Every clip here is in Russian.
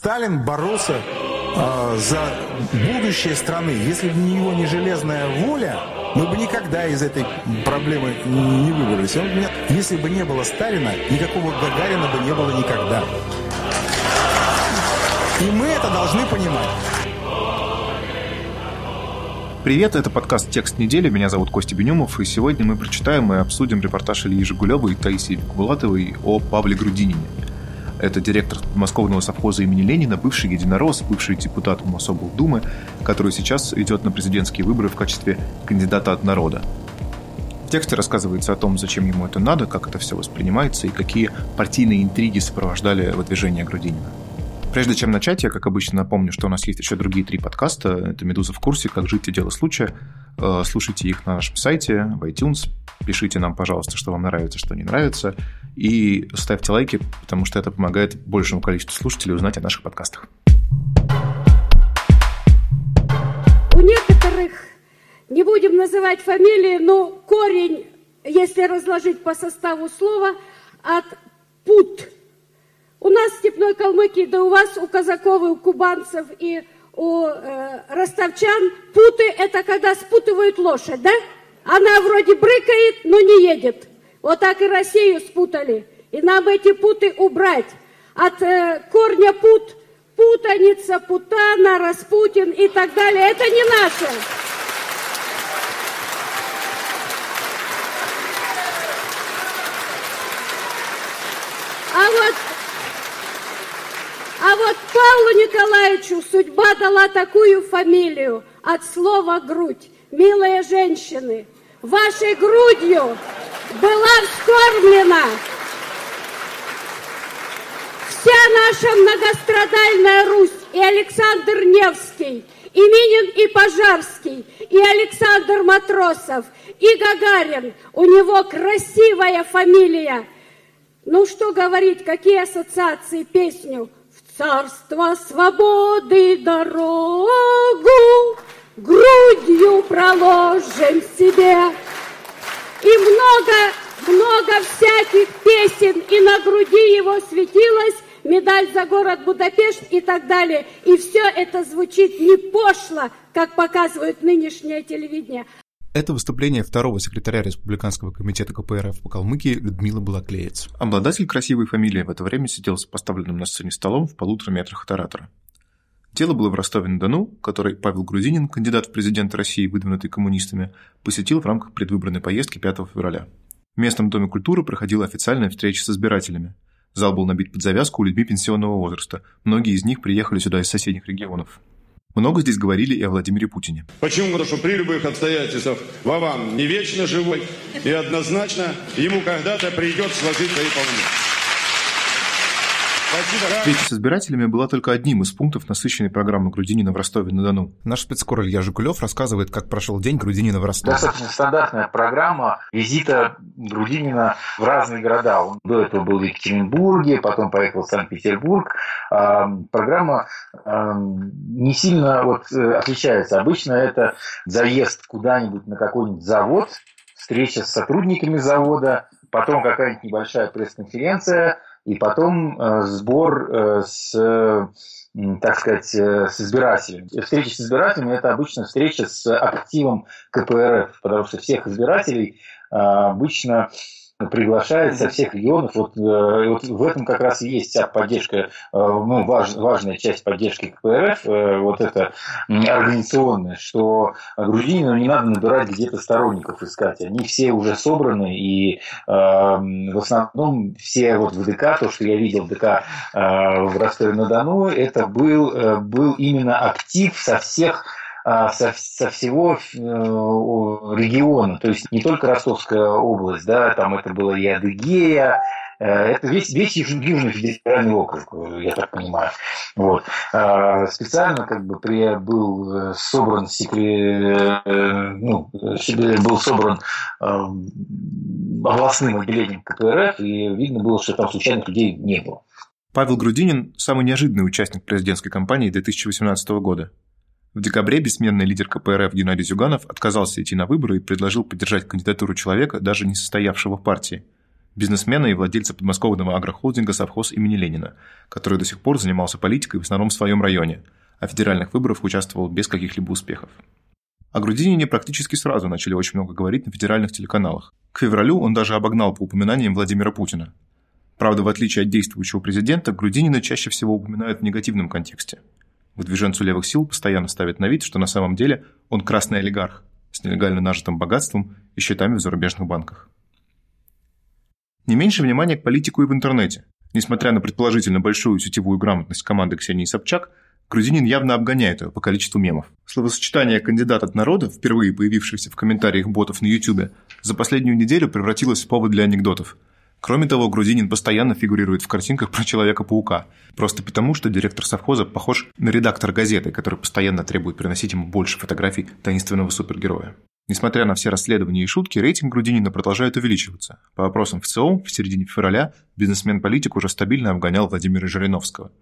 Сталин боролся э, за будущее страны. Если бы не его не железная воля, мы бы никогда из этой проблемы не выбрались. Если бы не было Сталина, никакого Гагарина бы не было никогда. И мы это должны понимать. Привет, это подкаст «Текст недели». Меня зовут Костя Бенюмов, и сегодня мы прочитаем и обсудим репортаж Ильи Жигулевой и Таисии Кубулатовой о Павле Грудинине. Это директор подмосковного совхоза имени Ленина, бывший единорос, бывший депутат Мособлдумы, который сейчас идет на президентские выборы в качестве кандидата от народа. В тексте рассказывается о том, зачем ему это надо, как это все воспринимается и какие партийные интриги сопровождали выдвижение Грудинина. Прежде чем начать, я, как обычно, напомню, что у нас есть еще другие три подкаста. Это «Медуза в курсе», «Как жить и дело случая». Э, слушайте их на нашем сайте, в iTunes. Пишите нам, пожалуйста, что вам нравится, что не нравится. И ставьте лайки, потому что это помогает большему количеству слушателей узнать о наших подкастах. У некоторых, не будем называть фамилии, но корень, если разложить по составу слова, от «пут» У нас Степной Калмыкии, да у вас, у казаков, у кубанцев и у э, ростовчан путы – это когда спутывают лошадь, да? Она вроде брыкает, но не едет. Вот так и Россию спутали. И нам эти путы убрать. От э, корня пут – путаница, путана, Распутин и так далее. Это не наше. А вот а вот Павлу Николаевичу судьба дала такую фамилию от слова «грудь». Милые женщины, вашей грудью была вскормлена вся наша многострадальная Русь, и Александр Невский, и Минин, и Пожарский, и Александр Матросов, и Гагарин. У него красивая фамилия. Ну что говорить, какие ассоциации песню – царство свободы дорогу грудью проложим себе. И много, много всяких песен, и на груди его светилась медаль за город Будапешт и так далее. И все это звучит не пошло, как показывают нынешнее телевидение, это выступление второго секретаря Республиканского комитета КПРФ по Калмыкии Людмилы Балаклеец. Обладатель красивой фамилии в это время сидел с поставленным на сцене столом в полутора метрах от оратора. Дело было в Ростове-на-Дону, который Павел Грузинин, кандидат в президенты России, выдвинутый коммунистами, посетил в рамках предвыборной поездки 5 февраля. В местном доме культуры проходила официальная встреча с избирателями. Зал был набит под завязку людьми пенсионного возраста. Многие из них приехали сюда из соседних регионов. Много здесь говорили и о Владимире Путине. Почему? Потому что при любых обстоятельствах Вован не вечно живой, и однозначно ему когда-то придется сложить свои полномочия. Встреча с избирателями была только одним из пунктов насыщенной программы Грудинина в Ростове-на-Дону. Наш спецкор Илья Жигулев рассказывает, как прошел день Грудинина в Ростове. Достаточно стандартная программа визита Грудинина в разные города. Он до этого был в Екатеринбурге, потом поехал в Санкт-Петербург. А, программа а, не сильно вот э, отличается. Обычно это заезд куда-нибудь на какой-нибудь завод, встреча с сотрудниками завода, потом какая-нибудь небольшая пресс-конференция – и потом э, сбор э, с так сказать, э, с избирателями. Встреча с избирателями – это обычно встреча с активом КПРФ, потому что всех избирателей обычно приглашает со всех регионов. Вот, э, вот в этом как раз и есть вся поддержка, э, ну, важ, важная часть поддержки КПРФ, э, вот это организационная, что грузинам не надо набирать где-то сторонников искать. Они все уже собраны, и в основном все вот в ДК, то, что я видел в ДК в Ростове-на-Дону, это был, был именно актив со всех со, со всего э, региона, то есть не только Ростовская область, да, там это было и Адыгея, э, это весь, весь Южный федеральный округ, я так понимаю. Вот. А, специально как бы при, был собран секре, ну, был собран областным отделением КПРФ, и видно было, что там случайных людей не было. Павел Грудинин – самый неожиданный участник президентской кампании 2018 года. В декабре бессменный лидер КПРФ Геннадий Зюганов отказался идти на выборы и предложил поддержать кандидатуру человека, даже не состоявшего в партии. бизнесмена и владельца подмосковного агрохолдинга «Совхоз» имени Ленина, который до сих пор занимался политикой в основном в своем районе, а федеральных выборах участвовал без каких-либо успехов. О Грудинине практически сразу начали очень много говорить на федеральных телеканалах. К февралю он даже обогнал по упоминаниям Владимира Путина. Правда, в отличие от действующего президента, Грудинина чаще всего упоминают в негативном контексте. Выдвиженцу левых сил постоянно ставят на вид, что на самом деле он красный олигарх с нелегально нажитым богатством и счетами в зарубежных банках. Не меньше внимания к политику и в интернете. Несмотря на предположительно большую сетевую грамотность команды Ксении Собчак, Грузинин явно обгоняет ее по количеству мемов. Словосочетание «кандидат от народа», впервые появившееся в комментариях ботов на YouTube, за последнюю неделю превратилось в повод для анекдотов. Кроме того, Грузинин постоянно фигурирует в картинках про Человека-паука, просто потому, что директор совхоза похож на редактор газеты, который постоянно требует приносить ему больше фотографий таинственного супергероя. Несмотря на все расследования и шутки, рейтинг Грудинина продолжает увеличиваться. По вопросам в ЦИОМ, в середине февраля бизнесмен-политик уже стабильно обгонял Владимира Жириновского.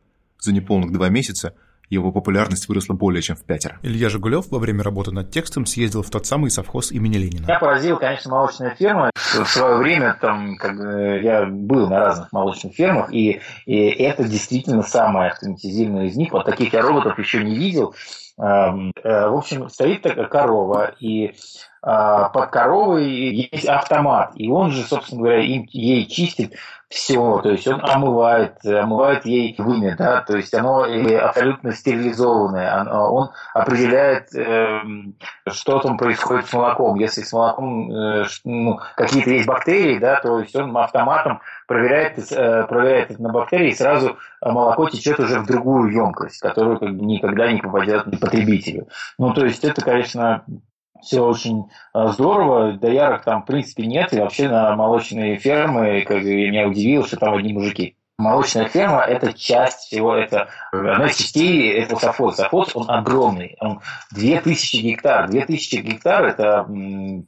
За неполных два месяца его популярность выросла более чем в пятеро. Илья Жигулев во время работы над текстом съездил в тот самый совхоз имени Ленина. Меня поразила, конечно, молочная ферма. В свое время там, как, я был на разных молочных фермах, и, и это действительно самая автоматизированная из них. Вот таких я роботов еще не видел. Эм, э, в общем, стоит такая корова, и а, под коровой есть автомат, и он же, собственно говоря, им, ей чистит все, то есть он омывает, омывает ей вымя, да, то есть оно абсолютно стерилизованное, он определяет, эм, что там происходит с молоком, если с молоком э, ну, какие-то есть бактерии, да, то есть он автоматом проверяет, э, проверяет это на бактерии, и сразу молоко течет уже в другую емкость, которую как бы никогда не попадет к потребителю. Ну, то есть это, конечно, все очень э, здорово, доярок там в принципе нет, и вообще на молочные фермы, как меня удивило, что там одни мужики. Молочная ферма – это часть всего, это одна из частей этого совхоза. Совхоз, он огромный, он 2000 гектар. 2000 гектар – это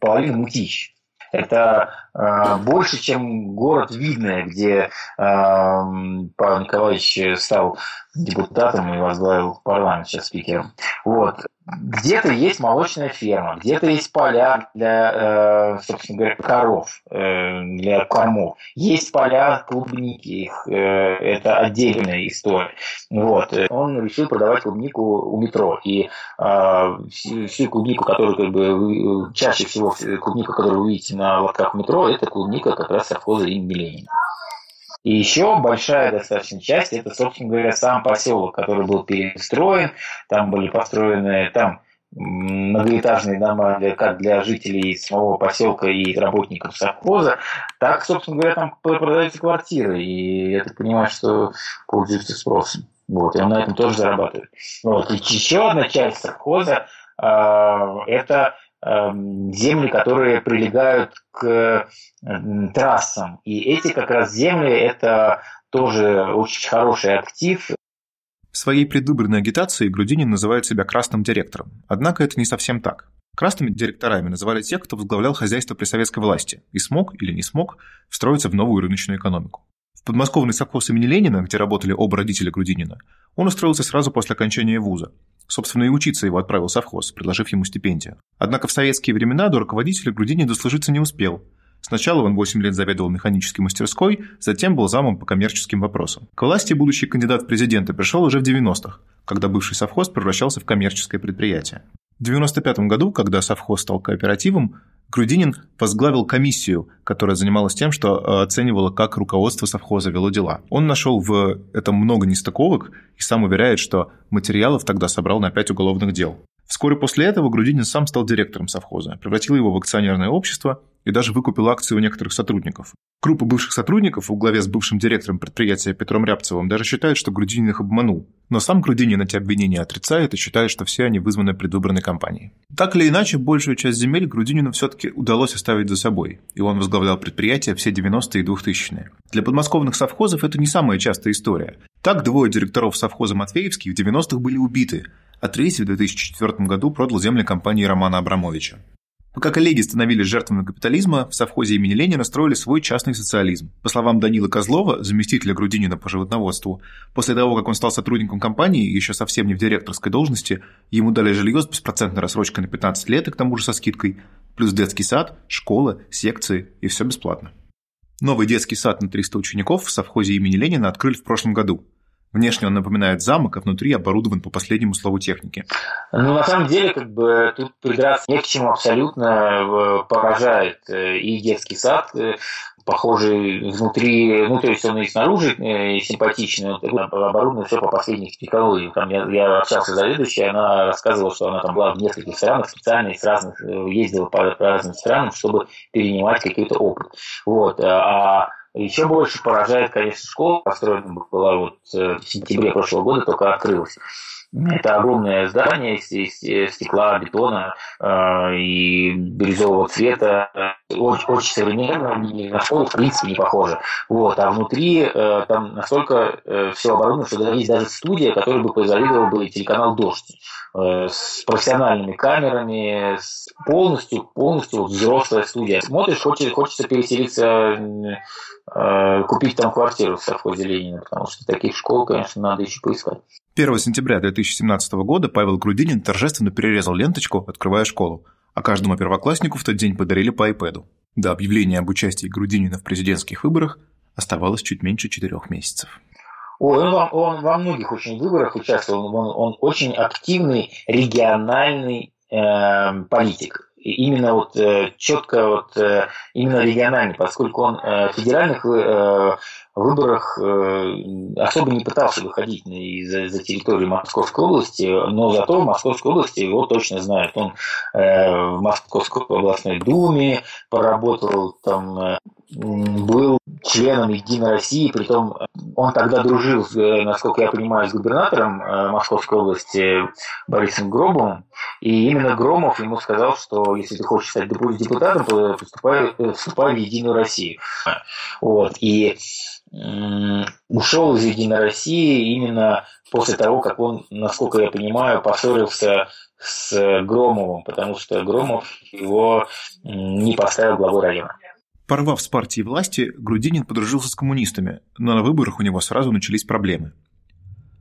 половина мутищ. Это э, больше, чем город Видное, где э, Павел Николаевич стал депутатом и возглавил парламент сейчас спикером. Вот. Где-то есть молочная ферма, где-то есть поля для, э, собственно говоря, коров, э, для кормов. Есть поля клубники, их, э, это отдельная история. Вот. Он решил продавать клубнику у метро. И всю клубнику, которую как бы, чаще всего клубнику, которую вы видите на лотках метро, это клубника как раз совхоза имени Ленина. И еще большая достаточно часть, это, собственно говоря, сам поселок, который был перестроен, там были построены там многоэтажные дома для, как для жителей самого поселка и работников совхоза, так, собственно говоря, там продаются квартиры, и я так понимаю, что пользуются спросом. Вот, и он на этом тоже зарабатывает. Вот. И еще одна часть совхоза э, это земли, которые прилегают к трассам. И эти как раз земли – это тоже очень хороший актив. В своей предвыборной агитации Грудинин называет себя красным директором. Однако это не совсем так. Красными директорами называли тех, кто возглавлял хозяйство при советской власти и смог или не смог встроиться в новую рыночную экономику. В подмосковный совхоз имени Ленина, где работали оба родителя Грудинина, он устроился сразу после окончания вуза. Собственно, и учиться его отправил совхоз, предложив ему стипендию. Однако в советские времена до руководителя Грудинин дослужиться не успел. Сначала он 8 лет заведовал механической мастерской, затем был замом по коммерческим вопросам. К власти будущий кандидат в президенты пришел уже в 90-х, когда бывший совхоз превращался в коммерческое предприятие. В 1995 году, когда совхоз стал кооперативом, Грудинин возглавил комиссию, которая занималась тем, что э, оценивала, как руководство совхоза вело дела. Он нашел в этом много нестыковок и сам уверяет, что материалов тогда собрал на пять уголовных дел. Вскоре после этого Грудинин сам стал директором совхоза, превратил его в акционерное общество и даже выкупил акции у некоторых сотрудников. Группа бывших сотрудников в главе с бывшим директором предприятия Петром Рябцевым даже считает, что Грудинин их обманул. Но сам Грудинин эти обвинения отрицает и считает, что все они вызваны предвыборной кампанией. Так или иначе, большую часть земель Грудинину все-таки удалось оставить за собой, и он возглавлял предприятие все 90-е и 2000-е. Для подмосковных совхозов это не самая частая история. Так двое директоров совхоза Матвеевский в 90-х были убиты, а третий в 2004 году продал земли компании Романа Абрамовича. Пока коллеги становились жертвами капитализма, в совхозе имени Ленина строили свой частный социализм. По словам Данила Козлова, заместителя Грудинина по животноводству, после того, как он стал сотрудником компании, еще совсем не в директорской должности, ему дали жилье с беспроцентной рассрочкой на 15 лет и к тому же со скидкой, плюс детский сад, школа, секции и все бесплатно. Новый детский сад на 300 учеников в совхозе имени Ленина открыли в прошлом году. Внешне он напоминает замок, а внутри оборудован по последнему слову техники. Ну, на самом деле, как бы тут придраться не к чему абсолютно э, поражает э, и детский сад, э, похожий внутри, ну, то есть он и снаружи э, симпатичный, оборудовано все по последних технологиям. Там я, я общался с заведующей, она рассказывала, что она там была в нескольких странах, специально из разных, ездила по, по разным странам, чтобы перенимать какой-то опыт. Вот. А еще больше поражает, конечно, школа, построена была вот э, в сентябре прошлого года, только открылась. Это огромное здание из, стекла, бетона э, и бирюзового цвета. Очень, очень современно, на школу в принципе не похоже. Вот. А внутри э, там настолько э, все оборудовано, что есть даже студия, которая бы позавидовал бы телеканал «Дождь» э, с профессиональными камерами, с полностью, полностью взрослая студия. Смотришь, хочется, хочется переселиться, э, купить там квартиру в совхозе Ленина, потому что таких школ, конечно, надо еще поискать. 1 сентября 2017 года Павел Грудинин торжественно перерезал ленточку, открывая школу, а каждому первокласснику в тот день подарили по iPad. До объявления об участии Грудинина в президентских выборах оставалось чуть меньше четырех месяцев. Ой, он, он во многих очень выборах участвовал, он, он очень активный региональный э, политик именно вот э, четко вот э, именно региональный, поскольку он э, федеральных выборах э, особо не пытался выходить за, за территорию Московской области, но зато в Московской области его точно знают. Он э, в Московской областной думе поработал, там э, был членом Единой России, притом он тогда дружил, насколько я понимаю, с губернатором Московской области Борисом Гробовым, и именно Громов ему сказал, что если ты хочешь стать депутатом, то вступай, вступай в Единую Россию. Вот. И ушел из Единой России именно после того, как он, насколько я понимаю, поссорился с Громовым, потому что Громов его не поставил главой района. Порвав с партией власти, Грудинин подружился с коммунистами, но на выборах у него сразу начались проблемы.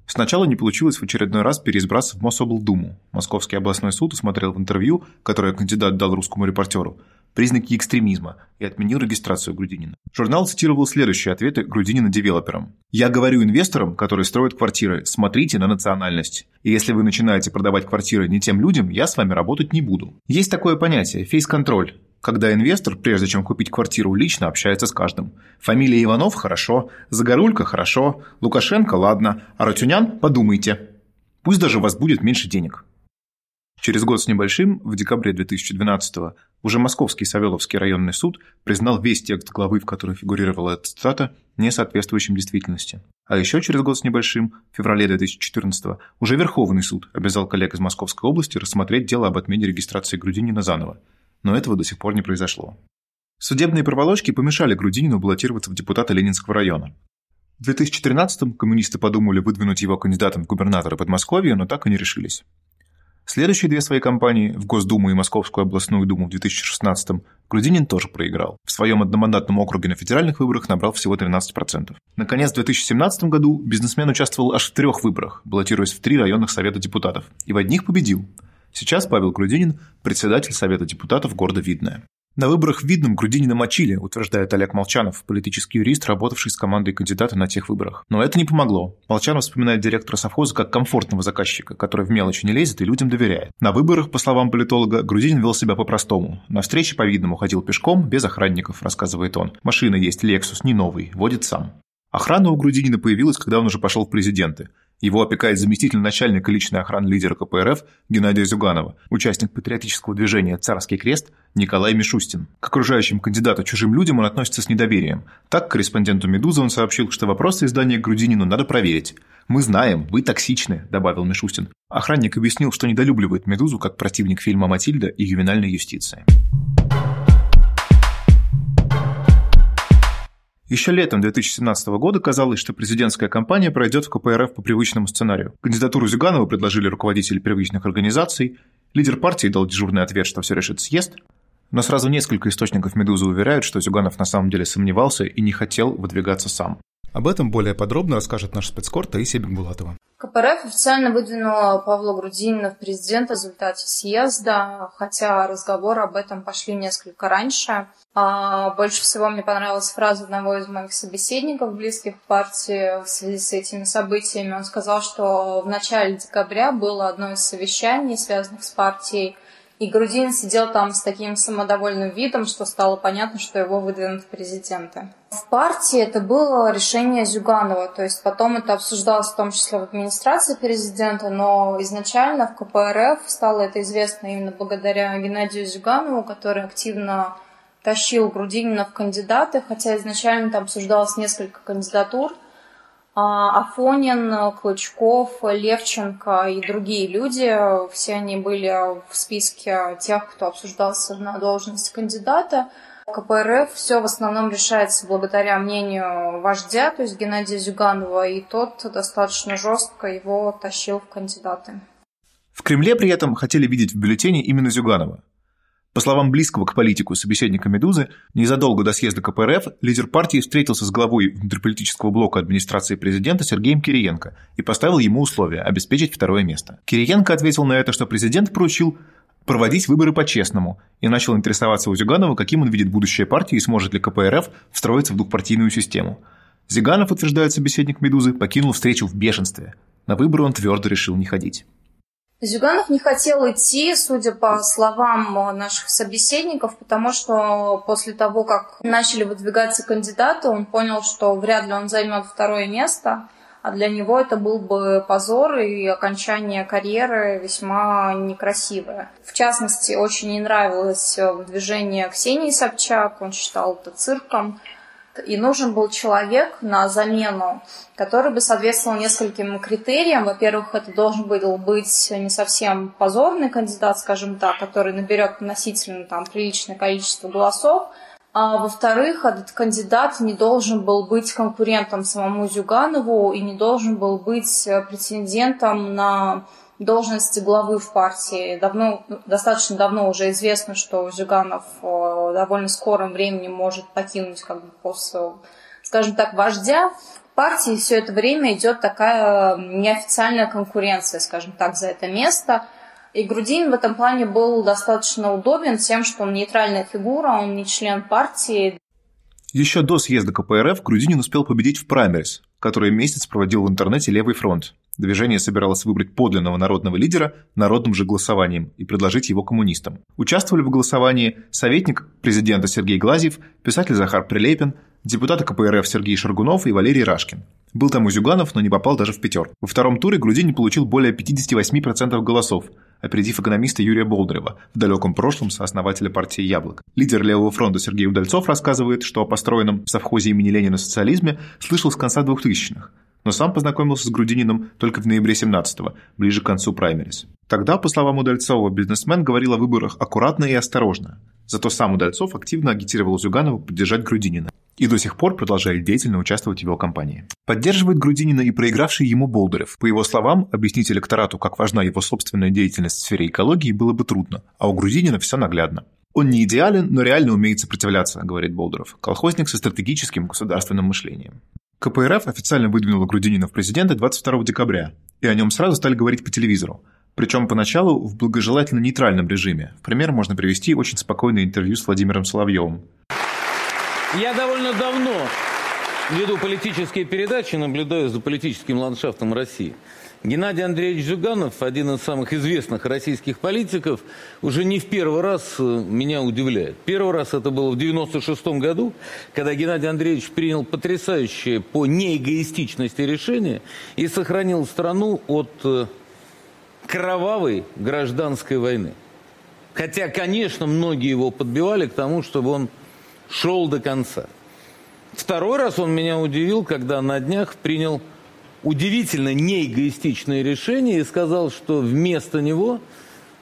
Сначала не получилось в очередной раз переизбраться в Мособлдуму. Московский областной суд усмотрел в интервью, которое кандидат дал русскому репортеру, признаки экстремизма и отменил регистрацию Грудинина. Журнал цитировал следующие ответы Грудинина девелоперам. «Я говорю инвесторам, которые строят квартиры, смотрите на национальность. И если вы начинаете продавать квартиры не тем людям, я с вами работать не буду». Есть такое понятие – фейс-контроль когда инвестор, прежде чем купить квартиру, лично общается с каждым. Фамилия Иванов – хорошо, Загорулька – хорошо, Лукашенко – ладно, а Ратюнян – подумайте. Пусть даже у вас будет меньше денег. Через год с небольшим, в декабре 2012-го, уже Московский Савеловский районный суд признал весь текст главы, в которой фигурировала эта цитата, несоответствующим действительности. А еще через год с небольшим, в феврале 2014-го, уже Верховный суд обязал коллег из Московской области рассмотреть дело об отмене регистрации Грудинина заново. Но этого до сих пор не произошло. Судебные проволочки помешали Грудинину баллотироваться в депутаты Ленинского района. В 2013-м коммунисты подумали выдвинуть его кандидатом в губернатора Подмосковья, но так и не решились. Следующие две свои кампании, в Госдуму и Московскую областную думу в 2016-м, Грудинин тоже проиграл. В своем одномандатном округе на федеральных выборах набрал всего 13%. Наконец, в 2017 году бизнесмен участвовал аж в трех выборах, баллотируясь в три районных совета депутатов, и в одних победил. Сейчас Павел Грудинин – председатель Совета депутатов города Видное. На выборах в Видном Грудинина мочили, утверждает Олег Молчанов, политический юрист, работавший с командой кандидата на тех выборах. Но это не помогло. Молчанов вспоминает директора совхоза как комфортного заказчика, который в мелочи не лезет и людям доверяет. На выборах, по словам политолога, Грудинин вел себя по-простому. На встрече по Видному ходил пешком, без охранников, рассказывает он. Машина есть Lexus, не новый, водит сам. Охрана у Грудинина появилась, когда он уже пошел в президенты. Его опекает заместитель начальника личной охраны лидера КПРФ Геннадия Зюганова, участник патриотического движения «Царский крест» Николай Мишустин. К окружающим кандидату чужим людям он относится с недоверием. Так, корреспонденту «Медузы» он сообщил, что вопросы издания Грудинину надо проверить. «Мы знаем, вы токсичны», – добавил Мишустин. Охранник объяснил, что недолюбливает «Медузу» как противник фильма «Матильда» и ювенальной юстиции. Еще летом 2017 года казалось, что президентская кампания пройдет в КПРФ по привычному сценарию. Кандидатуру Зюганова предложили руководители первичных организаций, лидер партии дал дежурный ответ, что все решит съезд, но сразу несколько источников «Медузы» уверяют, что Зюганов на самом деле сомневался и не хотел выдвигаться сам. Об этом более подробно расскажет наш спецкор Таисия Бекбулатова. КПРФ официально выдвинула Павла Грудинина в президент в результате съезда, хотя разговоры об этом пошли несколько раньше. А больше всего мне понравилась фраза одного из моих собеседников, близких к партии, в связи с этими событиями. Он сказал, что в начале декабря было одно из совещаний, связанных с партией, и Грудинин сидел там с таким самодовольным видом, что стало понятно, что его выдвинут в президенты. В партии это было решение Зюганова, то есть потом это обсуждалось в том числе в администрации президента, но изначально в КПРФ стало это известно именно благодаря Геннадию Зюганову, который активно тащил Грудинина в кандидаты, хотя изначально там обсуждалось несколько кандидатур – Афонин, Клычков, Левченко и другие люди, все они были в списке тех, кто обсуждался на должность кандидата. КПРФ все в основном решается благодаря мнению вождя, то есть Геннадия Зюганова, и тот достаточно жестко его тащил в кандидаты. В Кремле при этом хотели видеть в бюллетене именно Зюганова. По словам близкого к политику собеседника «Медузы», незадолго до съезда КПРФ лидер партии встретился с главой внутриполитического блока администрации президента Сергеем Кириенко и поставил ему условия обеспечить второе место. Кириенко ответил на это, что президент поручил проводить выборы по-честному и начал интересоваться у Зюганова, каким он видит будущее партии и сможет ли КПРФ встроиться в двухпартийную систему. Зиганов, утверждает собеседник «Медузы», покинул встречу в бешенстве. На выборы он твердо решил не ходить. Зюганов не хотел идти, судя по словам наших собеседников, потому что после того, как начали выдвигаться кандидаты, он понял, что вряд ли он займет второе место, а для него это был бы позор и окончание карьеры весьма некрасивое. В частности, очень не нравилось движение Ксении Собчак, он считал это цирком, и нужен был человек на замену, который бы соответствовал нескольким критериям. Во-первых, это должен был быть не совсем позорный кандидат, скажем так, который наберет относительно там, приличное количество голосов. А во-вторых, этот кандидат не должен был быть конкурентом самому Зюганову и не должен был быть претендентом на должности главы в партии. Давно, достаточно давно уже известно, что Зюганов в довольно скором времени может покинуть как бы пост, скажем так, вождя партии. Все это время идет такая неофициальная конкуренция, скажем так, за это место. И Грудин в этом плане был достаточно удобен тем, что он нейтральная фигура, он не член партии. Еще до съезда КПРФ Грудинин успел победить в праймерис, который месяц проводил в интернете «Левый фронт». Движение собиралось выбрать подлинного народного лидера народным же голосованием и предложить его коммунистам. Участвовали в голосовании советник президента Сергей Глазьев, писатель Захар Прилепин, депутаты КПРФ Сергей Шаргунов и Валерий Рашкин. Был там у Зюганов, но не попал даже в пятерку. Во втором туре Грудинин получил более 58% голосов, опередив экономиста Юрия Болдырева, в далеком прошлом сооснователя партии «Яблок». Лидер Левого фронта Сергей Удальцов рассказывает, что о построенном в совхозе имени Ленина социализме слышал с конца 2000-х но сам познакомился с Грудининым только в ноябре 17-го, ближе к концу праймерис. Тогда, по словам Удальцова, бизнесмен говорил о выборах аккуратно и осторожно. Зато сам Удальцов активно агитировал Зюганова поддержать Грудинина и до сих пор продолжает деятельно участвовать в его кампании. Поддерживает Грудинина и проигравший ему Болдырев. По его словам, объяснить электорату, как важна его собственная деятельность в сфере экологии, было бы трудно, а у Грудинина все наглядно. Он не идеален, но реально умеет сопротивляться, говорит Болдырев. Колхозник со стратегическим государственным мышлением. КПРФ официально выдвинула Грудинина в президенты 22 декабря, и о нем сразу стали говорить по телевизору. Причем поначалу в благожелательно нейтральном режиме. В пример можно привести очень спокойное интервью с Владимиром Соловьевым. Я довольно давно веду политические передачи, наблюдаю за политическим ландшафтом России – Геннадий Андреевич Жиганов, один из самых известных российских политиков, уже не в первый раз э, меня удивляет. Первый раз это было в 96 году, когда Геннадий Андреевич принял потрясающее по неэгоистичности решение и сохранил страну от э, кровавой гражданской войны. Хотя, конечно, многие его подбивали к тому, чтобы он шел до конца. Второй раз он меня удивил, когда на днях принял удивительно неэгоистичное решение и сказал, что вместо него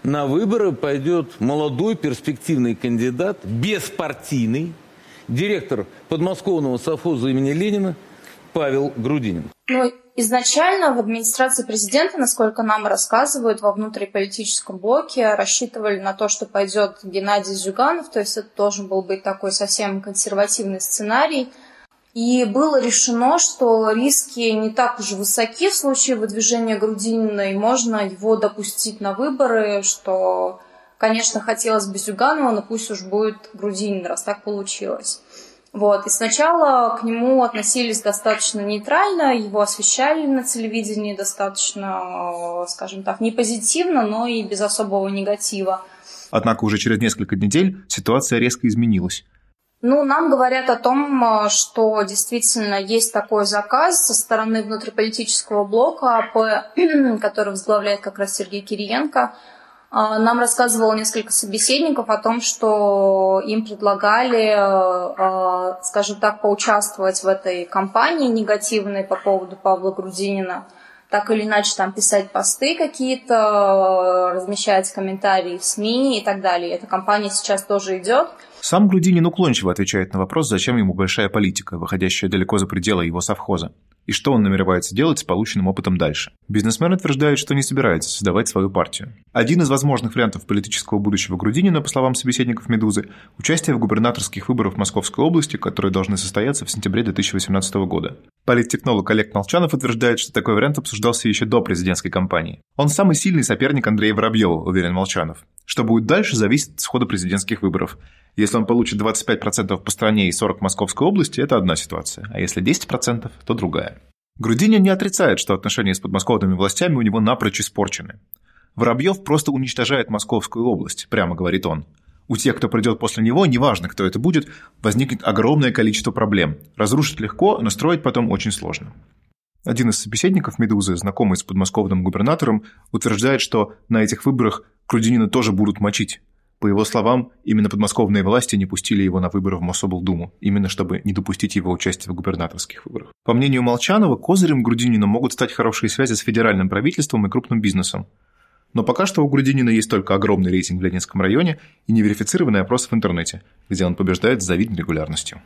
на выборы пойдет молодой перспективный кандидат, беспартийный, директор подмосковного совхоза имени Ленина Павел Грудинин. Ну, изначально в администрации президента, насколько нам рассказывают, во внутриполитическом блоке рассчитывали на то, что пойдет Геннадий Зюганов, то есть это должен был быть такой совсем консервативный сценарий – И было решено, что риски не так уж высоки в случае выдвижения Грудинина, и можно его допустить на выборы, что, конечно, хотелось бы Зюганова, но пусть уж будет Грудинин, раз так получилось. Вот. И сначала к нему относились достаточно нейтрально, его освещали на телевидении достаточно, скажем так, не позитивно, но и без особого негатива. Однако уже через несколько недель ситуация резко изменилась. Ну, нам говорят о том, что действительно есть такой заказ со стороны внутриполитического блока АП, который возглавляет как раз Сергей Кириенко. А, нам рассказывало несколько собеседников о том, что им предлагали, а, скажем так, поучаствовать в этой кампании негативной по поводу Павла Грудинина – так или иначе там писать посты какие-то, размещать комментарии в СМИ и так далее. Эта кампания сейчас тоже идет. Сам Грудинин уклончиво отвечает на вопрос, зачем ему большая политика, выходящая далеко за пределы его совхоза, и что он намеревается делать с полученным опытом дальше. Бизнесмен утверждает, что не собирается создавать свою партию. Один из возможных вариантов политического будущего Грудинина, по словам собеседников «Медузы», участие в губернаторских выборах Московской области, которые должны состояться в сентябре 2018 года. Политтехнолог Олег Молчанов утверждает, что такой вариант обсуждался еще до президентской кампании. Он самый сильный соперник Андрея Воробьева, уверен Молчанов. Что будет дальше, зависит от схода президентских выборов. Если он получит 25% по стране и 40% в Московской области, это одна ситуация, а если 10%, то другая. Грудинин не отрицает, что отношения с подмосковными властями у него напрочь испорчены. Воробьев просто уничтожает Московскую область, прямо говорит он. У тех, кто придет после него, неважно, кто это будет, возникнет огромное количество проблем. Разрушить легко, но строить потом очень сложно. Один из собеседников «Медузы», знакомый с подмосковным губернатором, утверждает, что на этих выборах Крудинина тоже будут мочить. По его словам, именно подмосковные власти не пустили его на выборы в Мособлдуму, именно чтобы не допустить его участия в губернаторских выборах. По мнению Молчанова, козырем Грудинина могут стать хорошие связи с федеральным правительством и крупным бизнесом. Но пока что у Грудинина есть только огромный рейтинг в Ленинском районе и неверифицированный опрос в интернете, где он побеждает с завидной регулярностью.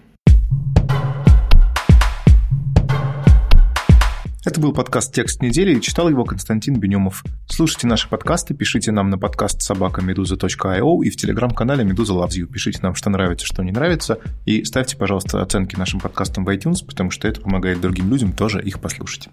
Это был подкаст «Текст недели» и читал его Константин Бенюмов. Слушайте наши подкасты, пишите нам на подкаст собакамедуза.io и в телеграм-канале «Медуза Loves You». Пишите нам, что нравится, что не нравится, и ставьте, пожалуйста, оценки нашим подкастам в iTunes, потому что это помогает другим людям тоже их послушать.